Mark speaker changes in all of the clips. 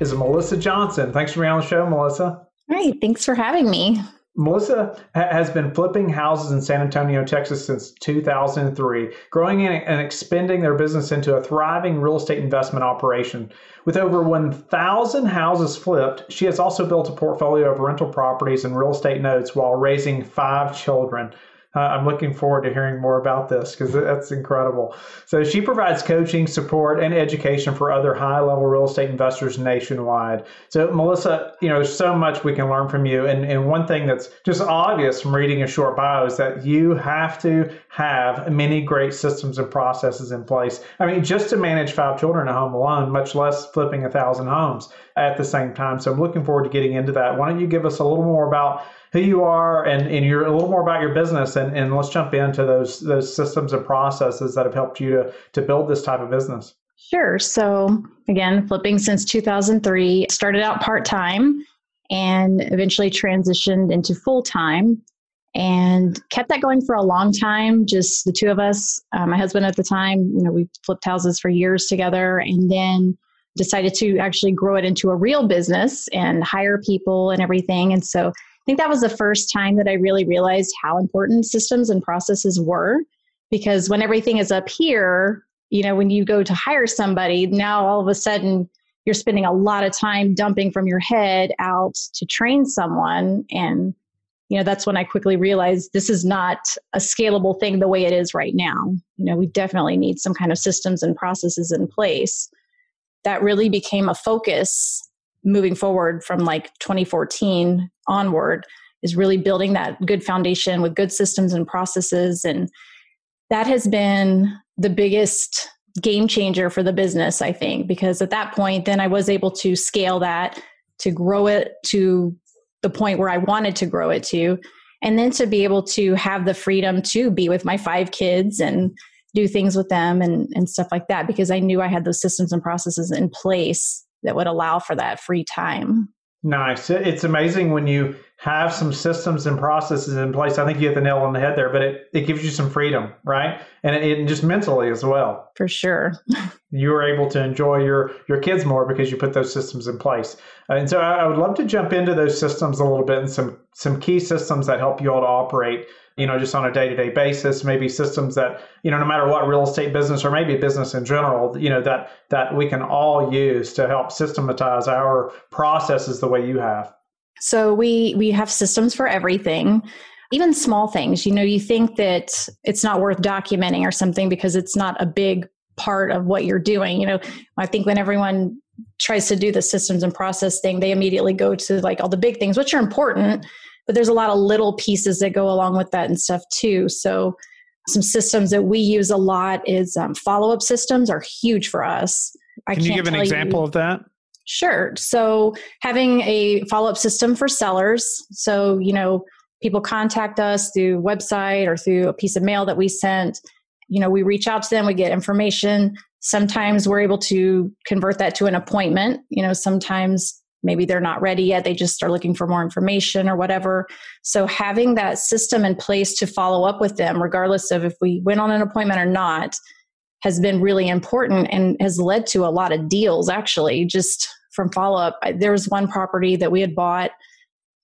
Speaker 1: is Melissa Johnson. Thanks for being on the show, Melissa.
Speaker 2: Hi, thanks for having me.
Speaker 1: Melissa ha- has been flipping houses in San Antonio, Texas since 2003, growing and expanding their business into a thriving real estate investment operation. With over 1,000 houses flipped, she has also built a portfolio of rental properties and real estate notes while raising five children. Uh, I'm looking forward to hearing more about this because that's incredible. So she provides coaching, support, and education for other high-level real estate investors nationwide. So Melissa, you know, so much we can learn from you. And, and one thing that's just obvious from reading a short bio is that you have to have many great systems and processes in place. I mean, just to manage five children at home alone, much less flipping a thousand homes at the same time. So I'm looking forward to getting into that. Why don't you give us a little more about who you are and, and you're a little more about your business and, and let's jump into those those systems and processes that have helped you to to build this type of business.
Speaker 2: Sure. So again, flipping since 2003, started out part-time and eventually transitioned into full-time and kept that going for a long time just the two of us uh, my husband at the time you know we flipped houses for years together and then decided to actually grow it into a real business and hire people and everything and so think that was the first time that I really realized how important systems and processes were. Because when everything is up here, you know, when you go to hire somebody, now all of a sudden you're spending a lot of time dumping from your head out to train someone. And, you know, that's when I quickly realized this is not a scalable thing the way it is right now. You know, we definitely need some kind of systems and processes in place. That really became a focus moving forward from like 2014 onward is really building that good foundation with good systems and processes. And that has been the biggest game changer for the business i think because at that point then i was able to scale that to grow it to the point where i wanted to grow it to and then to be able to have the freedom to be with my five kids and do things with them and, and stuff like that because i knew i had those systems and processes in place that would allow for that free time.
Speaker 1: Nice. It's amazing when you have some systems and processes in place. I think you hit the nail on the head there, but it, it gives you some freedom, right? And it, it just mentally as well.
Speaker 2: For sure.
Speaker 1: you are able to enjoy your, your kids more because you put those systems in place. Uh, and so I, I would love to jump into those systems a little bit and some, some key systems that help you all to operate you know, just on a day to day basis, maybe systems that, you know, no matter what real estate business or maybe business in general, you know, that that we can all use to help systematize our processes the way you have.
Speaker 2: So we we have systems for everything. Even small things, you know, you think that it's not worth documenting or something because it's not a big part of what you're doing. You know, I think when everyone tries to do the systems and process thing, they immediately go to like all the big things, which are important, but there's a lot of little pieces that go along with that and stuff too. So some systems that we use a lot is um, follow-up systems are huge for us.
Speaker 1: I Can you give an example you, of that?
Speaker 2: Sure. So having a follow-up system for sellers. So, you know, people contact us through website or through a piece of mail that we sent. You know, we reach out to them, we get information. Sometimes we're able to convert that to an appointment. You know, sometimes maybe they're not ready yet. They just are looking for more information or whatever. So having that system in place to follow up with them regardless of if we went on an appointment or not has been really important and has led to a lot of deals actually just from follow up there was one property that we had bought.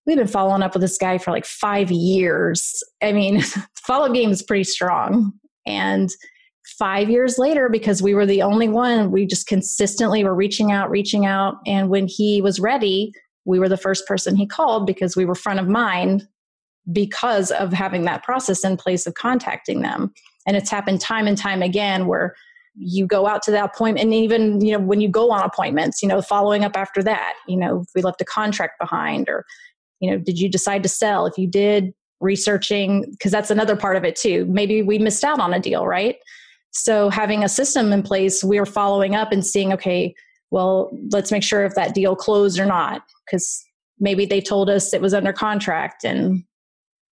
Speaker 2: We've been following up with this guy for like five years. I mean follow up game is pretty strong. And five years later, because we were the only one, we just consistently were reaching out, reaching out. And when he was ready, we were the first person he called because we were front of mind because of having that process in place of contacting them. And it's happened time and time again where you go out to that appointment and even you know when you go on appointments you know following up after that you know we left a contract behind or you know did you decide to sell if you did researching because that's another part of it too maybe we missed out on a deal right so having a system in place, we are following up and seeing, okay, well, let's make sure if that deal closed or not, because maybe they told us it was under contract and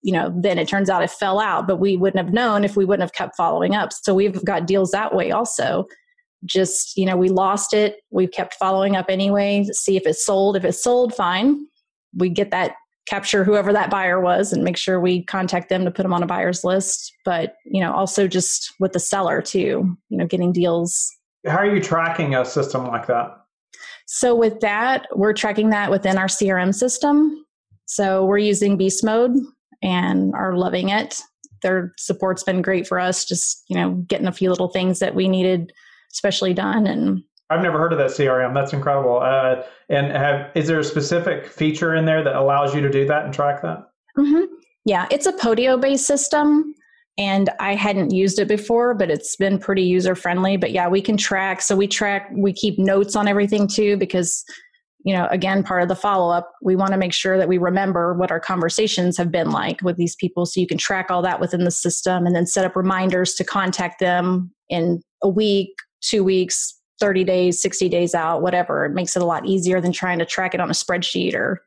Speaker 2: you know then it turns out it fell out but we wouldn't have known if we wouldn't have kept following up. So we've got deals that way also. Just you know we lost it. We kept following up anyway see if it sold. If it sold fine. We get that capture whoever that buyer was and make sure we contact them to put them on a buyer's list but you know also just with the seller too you know getting deals.
Speaker 1: How are you tracking a system like that?
Speaker 2: So with that we're tracking that within our crm system. So we're using beast mode and are loving it. Their support's been great for us just you know getting a few little things that we needed especially done and
Speaker 1: I've never heard of that CRM. That's incredible. Uh, and have is there a specific feature in there that allows you to do that and track that?
Speaker 2: Mm-hmm. Yeah, it's a Podio based system, and I hadn't used it before, but it's been pretty user friendly. But yeah, we can track. So we track. We keep notes on everything too, because you know, again, part of the follow up, we want to make sure that we remember what our conversations have been like with these people, so you can track all that within the system, and then set up reminders to contact them in a week two weeks, 30 days, 60 days out, whatever. It makes it a lot easier than trying to track it on a spreadsheet or,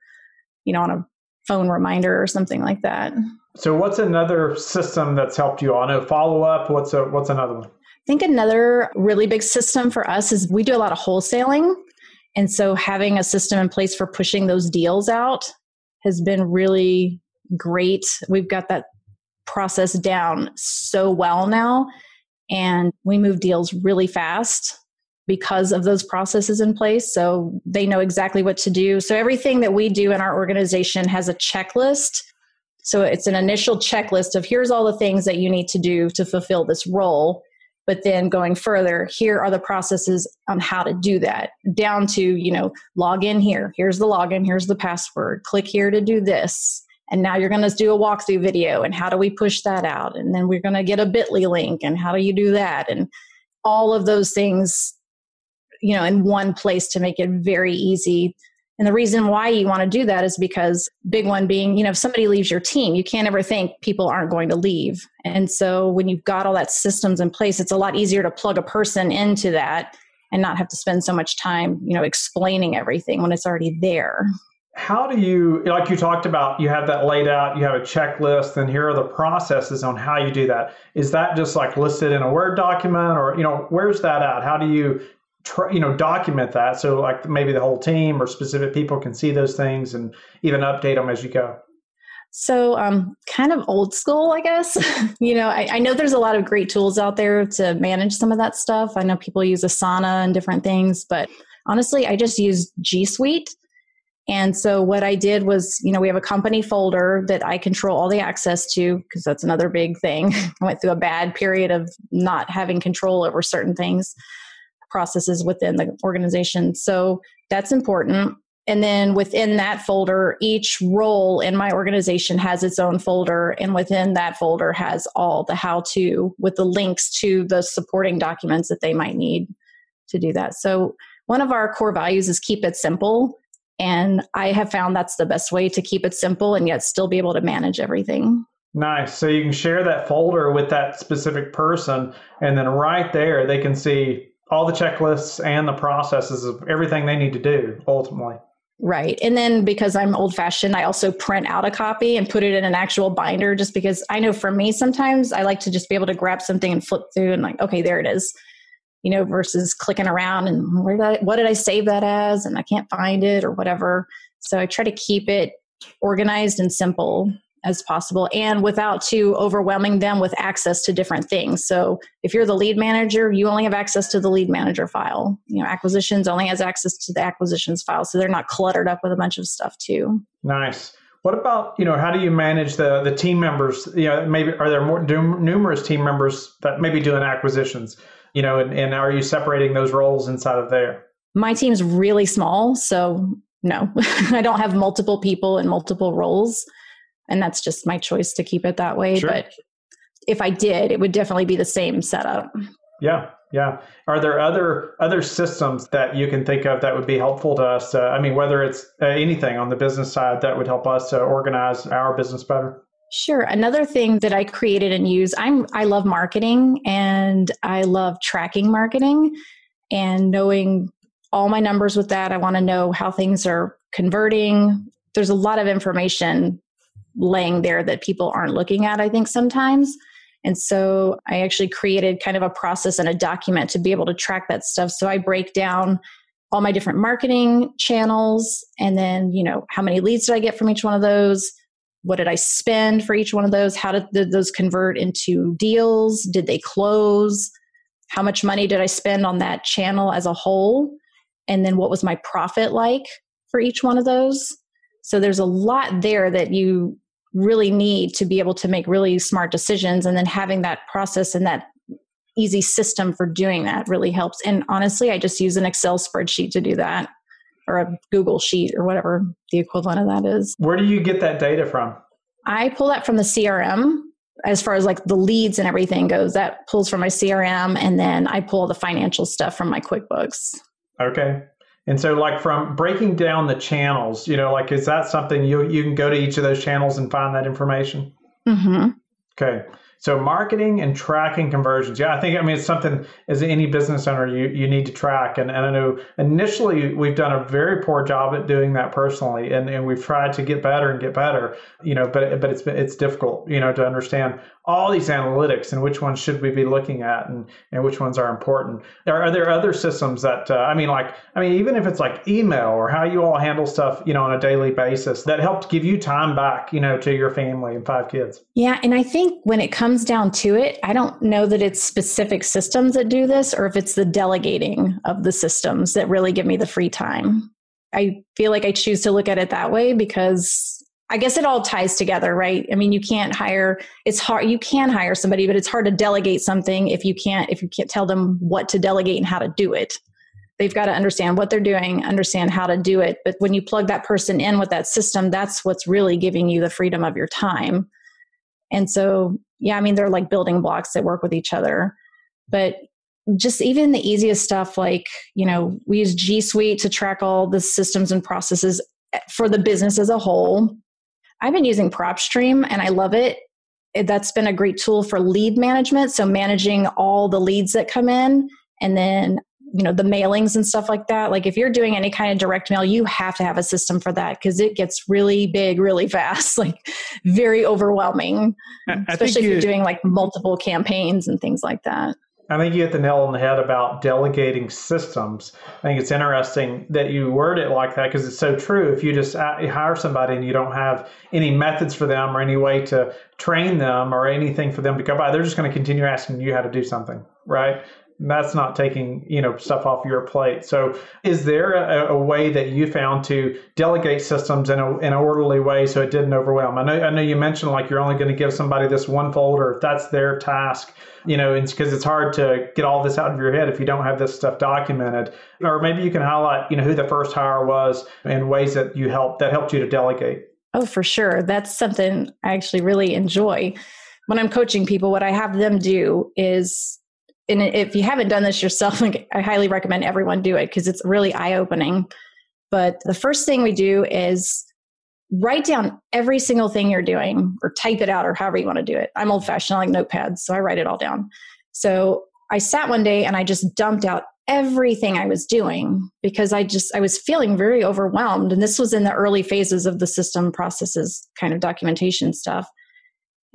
Speaker 2: you know, on a phone reminder or something like that.
Speaker 1: So what's another system that's helped you? I know follow up. What's a what's another one?
Speaker 2: I think another really big system for us is we do a lot of wholesaling. And so having a system in place for pushing those deals out has been really great. We've got that process down so well now and we move deals really fast because of those processes in place. So they know exactly what to do. So everything that we do in our organization has a checklist. So it's an initial checklist of here's all the things that you need to do to fulfill this role. But then going further, here are the processes on how to do that down to, you know, log in here. Here's the login. Here's the password. Click here to do this and now you're going to do a walkthrough video and how do we push that out and then we're going to get a bitly link and how do you do that and all of those things you know in one place to make it very easy. And the reason why you want to do that is because big one being you know if somebody leaves your team you can't ever think people aren't going to leave. And so when you've got all that systems in place it's a lot easier to plug a person into that and not have to spend so much time you know explaining everything when it's already there.
Speaker 1: How do you like you talked about you have that laid out you have a checklist and here are the processes on how you do that. Is that just like listed in a word document or you know where's that at? How do you try, you know document that. So like maybe the whole team or specific people can see those things and even update them as you go.
Speaker 2: So um, kind of old school i guess. You know I, I know there's a lot of great tools out there to manage some of that stuff. I know people use asana and different things but honestly i just use g suite. And so what I did was, you know, we have a company folder that I control all the access to because that's another big thing. I went through a bad period of not having control over certain things, processes within the organization. So that's important. And then within that folder, each role in my organization has its own folder. And within that folder has all the how to with the links to the supporting documents that they might need to do that. So one of our core values is keep it simple. And I have found that's the best way to keep it simple and yet still be able to manage everything.
Speaker 1: Nice. So you can share that folder with that specific person, and then right there, they can see all the checklists and the processes of everything they need to do ultimately.
Speaker 2: Right. And then because I'm old fashioned, I also print out a copy and put it in an actual binder just because I know for me, sometimes I like to just be able to grab something and flip through and, like, okay, there it is you know, versus clicking around and where did I, what did I save that as? And I can't find it or whatever. So I try to keep it organized and simple as possible and without too overwhelming them with access to different things. So if you're the lead manager, you only have access to the lead manager file. You know, acquisitions only has access to the acquisitions file. So they're not cluttered up with a bunch of stuff too.
Speaker 1: Nice. What about you know how do you manage the the team members? You know, maybe are there more numerous team members that maybe doing acquisitions? you know, and, and are you separating those roles inside of there?
Speaker 2: My team's really small, so no, I don't have multiple people in multiple roles. And that's just my choice to keep it that way. Sure. But if I did, it would definitely be the same setup.
Speaker 1: Yeah, yeah. Are there other other systems that you can think of that would be helpful to us? I mean, whether it's uh, anything on the business side that would help us to organize our business better.
Speaker 2: Sure. Another thing that I created and use, I'm I love marketing and I love tracking marketing and knowing all my numbers with that. I want to know how things are converting. There's a lot of information laying there that people aren't looking at, I think, sometimes. And so I actually created kind of a process and a document to be able to track that stuff. So I break down all my different marketing channels and then, you know, how many leads did I get from each one of those? What did I spend for each one of those? How did, did those convert into deals? Did they close? How much money did I spend on that channel as a whole? And then what was my profit like for each one of those? So there's a lot there that you really need to be able to make really smart decisions. And then having that process and that easy system for doing that really helps. And honestly i just use an excel spreadsheet to do that or a google sheet or whatever the equivalent of that is.
Speaker 1: Where do you get that data from?
Speaker 2: I pull that from the crm as far as like the leads and everything goes. That pulls from my crm and then i pull the financial stuff from my quickbooks.
Speaker 1: Okay and so, like from breaking down the channels, you know, like is that something you you can go to each of those channels and find that information?
Speaker 2: Mm-hmm.
Speaker 1: Okay. So marketing and tracking conversions. Yeah, I think I mean it's something as any business owner you, you need to track. And, and I know initially we've done a very poor job at doing that personally and, and we've tried to get better and get better, you know, but but it's it's difficult, you know, to understand all these analytics and which ones should we be looking at and, and which ones are important. Are, are there other systems that, uh, I mean, like, I mean, even if it's like email or how you all handle stuff, you know, on a daily basis that helps give you time back, you know, to your family and five kids?
Speaker 2: Yeah. And I think when it comes down to it, I don't know that it's specific systems that do this or if it's the delegating of the systems that really give me the free time. I feel like I choose to look at it that way because I guess it all ties together, right? I mean, you can't hire, it's hard, you can hire somebody, but it's hard to delegate something if you can't, if you can't tell them what to delegate and how to do it. They've got to understand what they're doing, understand how to do it. But when you plug that person in with that system, that's what's really giving you the freedom of your time. And so, yeah, I mean, they're like building blocks that work with each other. But just even the easiest stuff like, you know, we use G Suite to track all the systems and processes eh, for the business as a whole I've been using PropStream and I love it. That's been a great tool for lead management. So managing all the leads that come in and then you know the mailings and stuff like that like if you're doing any kind of direct mail you have to have a system for that because it gets really big really fast like very overwhelming I, I especially if you're doing like multiple campaigns and things like that
Speaker 1: I think you hit the nail on the head about delegating systems. I think it's interesting that you word it like that because it's so true. If you just uh, hire somebody and you don't have any methods for them or any way to train them or anything for them to go by, they're just going to continue asking you how to do something, right? That's not taking you know stuff off your plate. So, is there a, a, way that you found to delegate systems in, a, in an orderly way so it didn't overwhelm? I know I know you mentioned like you're only going to give somebody this one folder if that's their task. You know, because it's hard to get all this out of your head if you don't have this stuff documented. Or maybe you can highlight you know who the first hire was and ways that you help that helped you to delegate.
Speaker 2: Oh, for sure. That's something I actually really enjoy. When I'm coaching people, what I have them do is and if you haven't done this yourself, I highly recommend everyone do it because it's really eye opening. But the first thing we do is write down every single thing you're doing or type it out or however you want to do it. I'm old fashioned, I like notepads, so I write it all down. So I sat one day and I just dumped out everything I was doing because I just I was feeling very overwhelmed and this was in the early phases of the system processes kind of documentation stuff.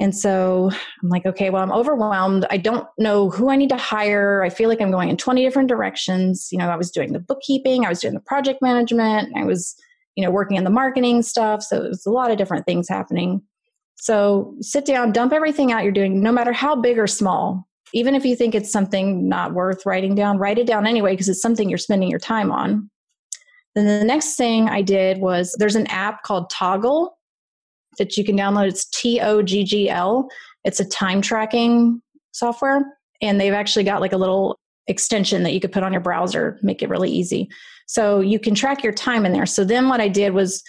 Speaker 2: And so I'm like, okay, well, I'm overwhelmed. I don't know who I need to hire. I feel like I'm going in 20 different directions. You know, I was doing the bookkeeping, I was doing the project management, I was, you know, working on the marketing stuff. So it was a lot of different things happening. So sit down, dump everything out you're doing, no matter how big or small. Even if you think it's something not worth writing down, write it down anyway because it's something you're spending your time on. Then the next thing I did was there's an app called Toggl that you can download. It's T O G G L. It's a time tracking software, and they've actually got like a little extension that you could put on your browser, make it really easy. So you can track your time in there. So then what I did was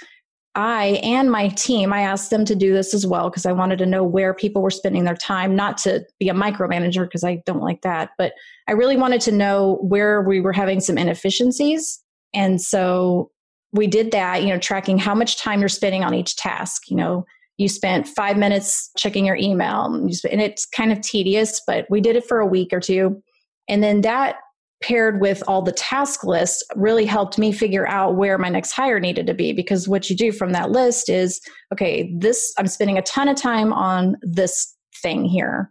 Speaker 2: I and my team, I asked them to do this as well because I wanted to know where people were spending their time, not to be a micromanager because I don't like that, but I really wanted to know where we were having some inefficiencies. And so we did that, you know, tracking how much time you're spending on each task. You know, you spent five minutes checking your email, and it's kind of tedious, but we did it for a week or two. And then that paired with all the task lists really helped me figure out where my next hire needed to be because what you do from that list is okay this i'm spending a ton of time on this thing here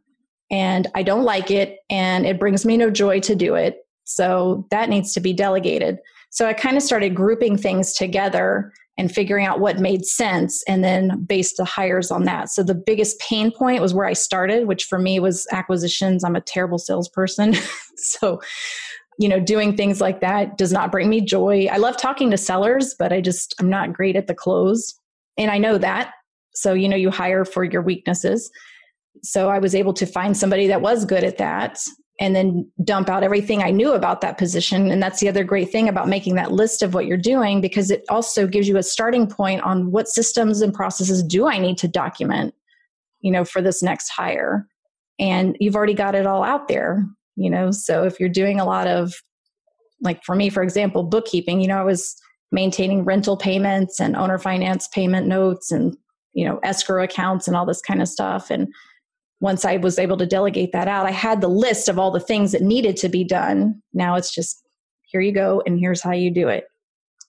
Speaker 2: and i don't like it and it brings me no joy to do it so that needs to be delegated so i kind of started grouping things together and figuring out what made sense and then based the hires on that. So the biggest pain point was where I started, which for me was acquisitions. I'm a terrible salesperson. so, you know, doing things like that does not bring me joy. I love talking to sellers, but I just, I'm not great at the close. And I know that. So, you know, you hire for your weaknesses. So I was able to find somebody that was good at that and then dump out everything I knew about that position. And that's the other great thing about making that list of what you're doing because it also gives you a starting point on what systems and processes do I need to document, you know, for this next hire. And you've already got it all out there, you know. So if you're doing a lot of like for me, for example, bookkeeping, you know, I was maintaining rental payments and owner finance payment notes and, you know, escrow accounts and all this kind of stuff. And once I was able to delegate that out, I had the list of all the things that needed to be done. Now it's just here you go, and here's how you do it.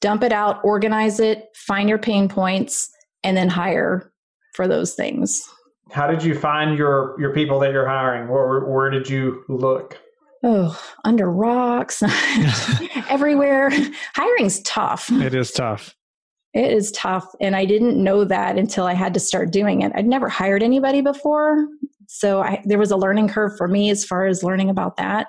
Speaker 2: Dump it out, organize it, find your pain points, and then hire for those things.
Speaker 1: How did you find your your people that you're hiring? Where where did you look?
Speaker 2: Oh, under rocks, everywhere. Hiring's tough.
Speaker 3: It is tough.
Speaker 2: It is tough. And I didn't know that until I had to start doing it. I'd never hired anybody before. So I, there was a learning curve for me as far as learning about that.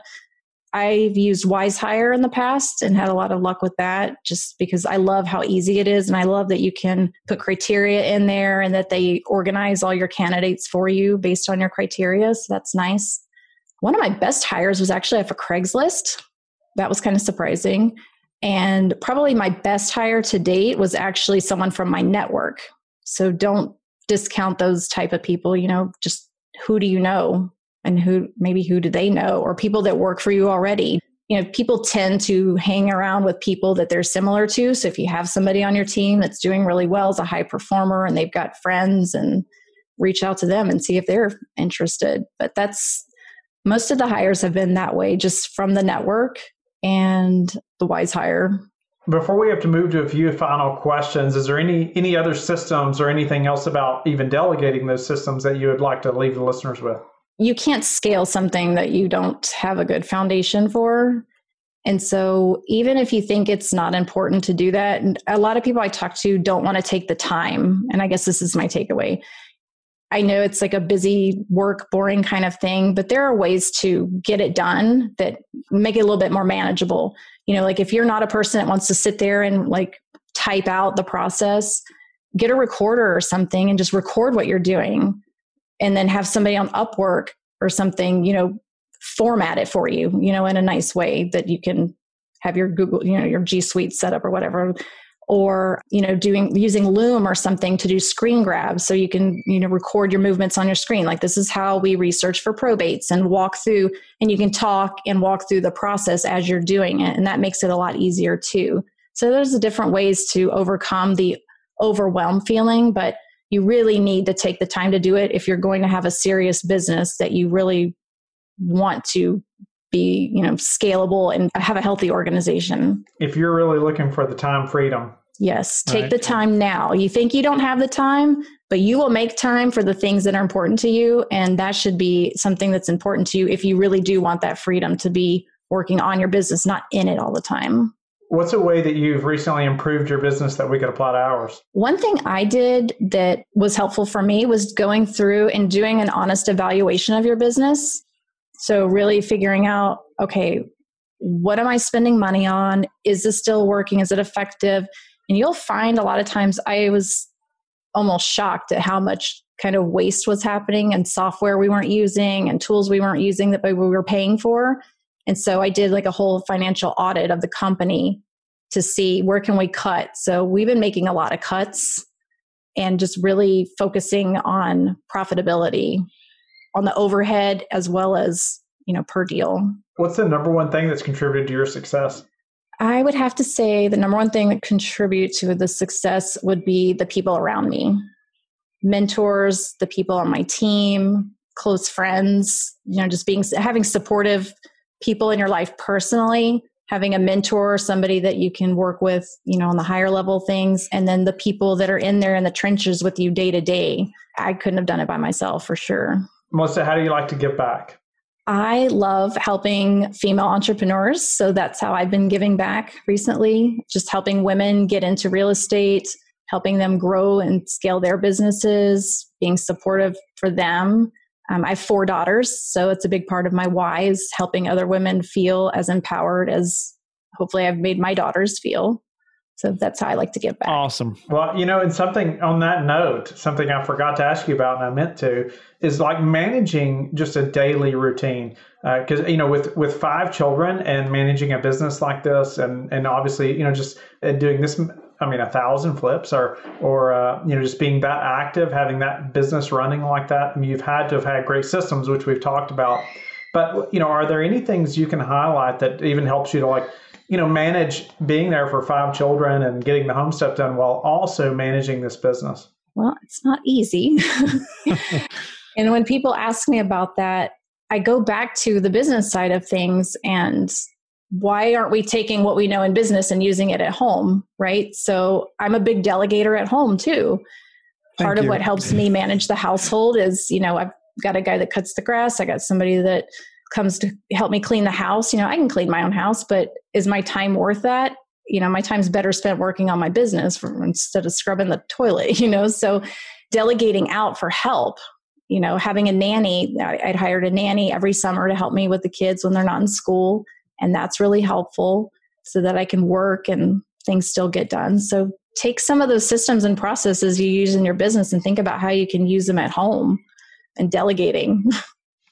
Speaker 2: I've used WizeHire in the past and had a lot of luck with that just because I love how easy it is. And I love that you can put criteria in there and that they organize all your candidates for you based on your criteria. So that's nice. One of my best hires was actually off of Craigslist. That was kind of surprising. And probably my best hire to date was actually someone from my network. So don't discount those type of people, you know, just who do you know? And who maybe who do they know? Or people that work for you already? You know people tend to hang around with people that they're similar to. So if you have somebody on your team that's doing really well as a high performer and they've got friends and reach out to them and see if they're interested. But that's most of the hires have been that way just from the network and the WizeHire
Speaker 1: before we have to move to a few final questions, is there any any other systems or anything else about even delegating those systems that you would like to leave the listeners with?
Speaker 2: You can't scale something that you don't have a good foundation for. And so, even if you think it's not important to do that, a lot of people I talk to don't want to take the time. And I guess this is my takeaway. I know it's like a busy work, boring kind of thing, but there are ways to get it done that make it a little bit more manageable. You know, like if you're not a person that wants to sit there and like type out the process, get a recorder or something and just record what you're doing and then have somebody on Upwork or something, you know, format it for you, you know, in a nice way that you can have your Google, you know, your G Suite set up or whatever or you know doing using loom or something to do screen grabs. So you can you know record your movements on your screen. Like this is how we research for probates and walk through and you can talk and walk through the process as you're doing it and that makes it a lot easier too. So there's different ways to overcome the overwhelm feeling but you really need to take the time to do it if you're going to have a serious business that you really want to be you know scalable and have a healthy organization.
Speaker 1: If you're really looking for the time freedom
Speaker 2: Yes, take right. the time now. You think you don't have the time, but you will make time for the things that are important to you. And that should be something that's important to you if you really do want that freedom to be working on your business, not in it all the time.
Speaker 1: What's a way that you've recently improved your business that we could apply to ours?
Speaker 2: One thing I did that was helpful for me was going through and doing an honest evaluation of your business. So, really figuring out okay, what am I spending money on? Is this still working? Is it effective? And you'll find a lot of times I was almost shocked at how much kind of waste was happening and software we weren't using and tools we weren't using that we were paying for. And so I did like a whole financial audit of the company to see where can we cut. So we've been making a lot of cuts and just really focusing on profitability on the overhead as well as, you know, per deal.
Speaker 1: What's the number one thing that's contributed to your success?
Speaker 2: I would have to say the number one thing that contributes to the success would be the people around me mentors, the people on my team, close friends, you know, just being having supportive people in your life personally, having a mentor, somebody that you can work with, you know, on the higher level things, and then the people that are in there in the trenches with you day to day. I couldn't have done it by myself for sure.
Speaker 1: Melissa, how do you like to give back?
Speaker 2: I love helping female entrepreneurs. So that's how I've been giving back recently, just helping women get into real estate, helping them grow and scale their businesses, being supportive for them. Um, I have four daughters, so it's a big part of my why is helping other women feel as empowered as hopefully I've made my daughters feel. So that's how I like to give back.
Speaker 3: Awesome.
Speaker 1: Well, you know, and something on that note, something I forgot to ask you about and I meant to is like managing just a daily routine. Because uh, you know, with with five children and managing a business like this, and and obviously, you know, just uh, doing this. I mean, a thousand flips, or or uh, you know, just being that active, having that business running like that. I mean, you've had to have had great systems, which we've talked about. But you know, are there any things you can highlight that even helps you to like you know, manage being there for five children and getting the home stuff done while also managing this business?
Speaker 2: Well, it's not easy. and when people ask me about that, I go back to the business side of things and why aren't we taking what we know in business and using it at home, right? So I'm a big delegator at home too. Thank Part you. of what helps me manage the household is, you know, I've got a guy that cuts the grass, I got somebody that comes to help me clean the house, you know, I can clean my own house, but is my time worth that? You know, my time's better spent working on my business for, instead of scrubbing the toilet, you know? So delegating out for help, you know, having a nanny, I'd hired a nanny every summer to help me with the kids when they're not in school. And that's really helpful so that I can work and things still get done. So take some of those systems and processes you use in your business and think about how you can use them at home and delegating.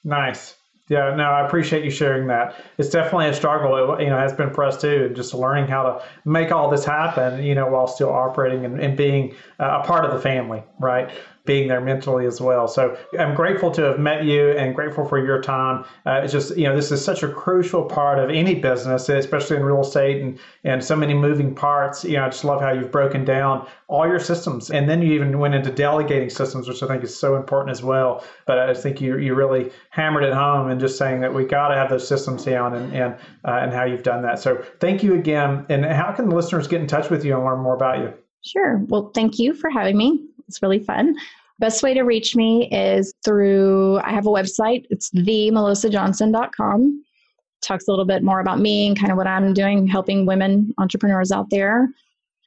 Speaker 1: Nice. Yeah, no, I appreciate you sharing that. It's definitely a struggle. It, you know, has been for us too, just learning how to make all this happen. You know, while still operating and, and being uh, a part of the family, right? Being there mentally as well. So I'm grateful to have met you and grateful for your time. Uh, it's just, you know, this is such a crucial part of any business, especially in real estate and, and so many moving parts. You know, I just love how you've broken down all your systems. And then you even went into delegating systems, which I think is so important as well. But I think you, you really hammered it home and just saying that we got to have those systems down and, and, uh, and how you've done that. So thank you again. And how can the listeners get in touch with you and learn more about you?
Speaker 2: Sure. Well, thank you for having me. It's really fun. Best way to reach me is through, I have a website. It's themelissajohnson.com. Talks a little bit more about me and kind of what I'm doing, helping women entrepreneurs out there.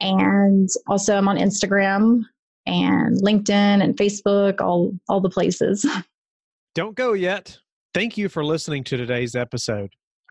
Speaker 2: And also, I'm on Instagram and LinkedIn and Facebook, all, all the places.
Speaker 3: Don't go yet. Thank you for listening to today's episode.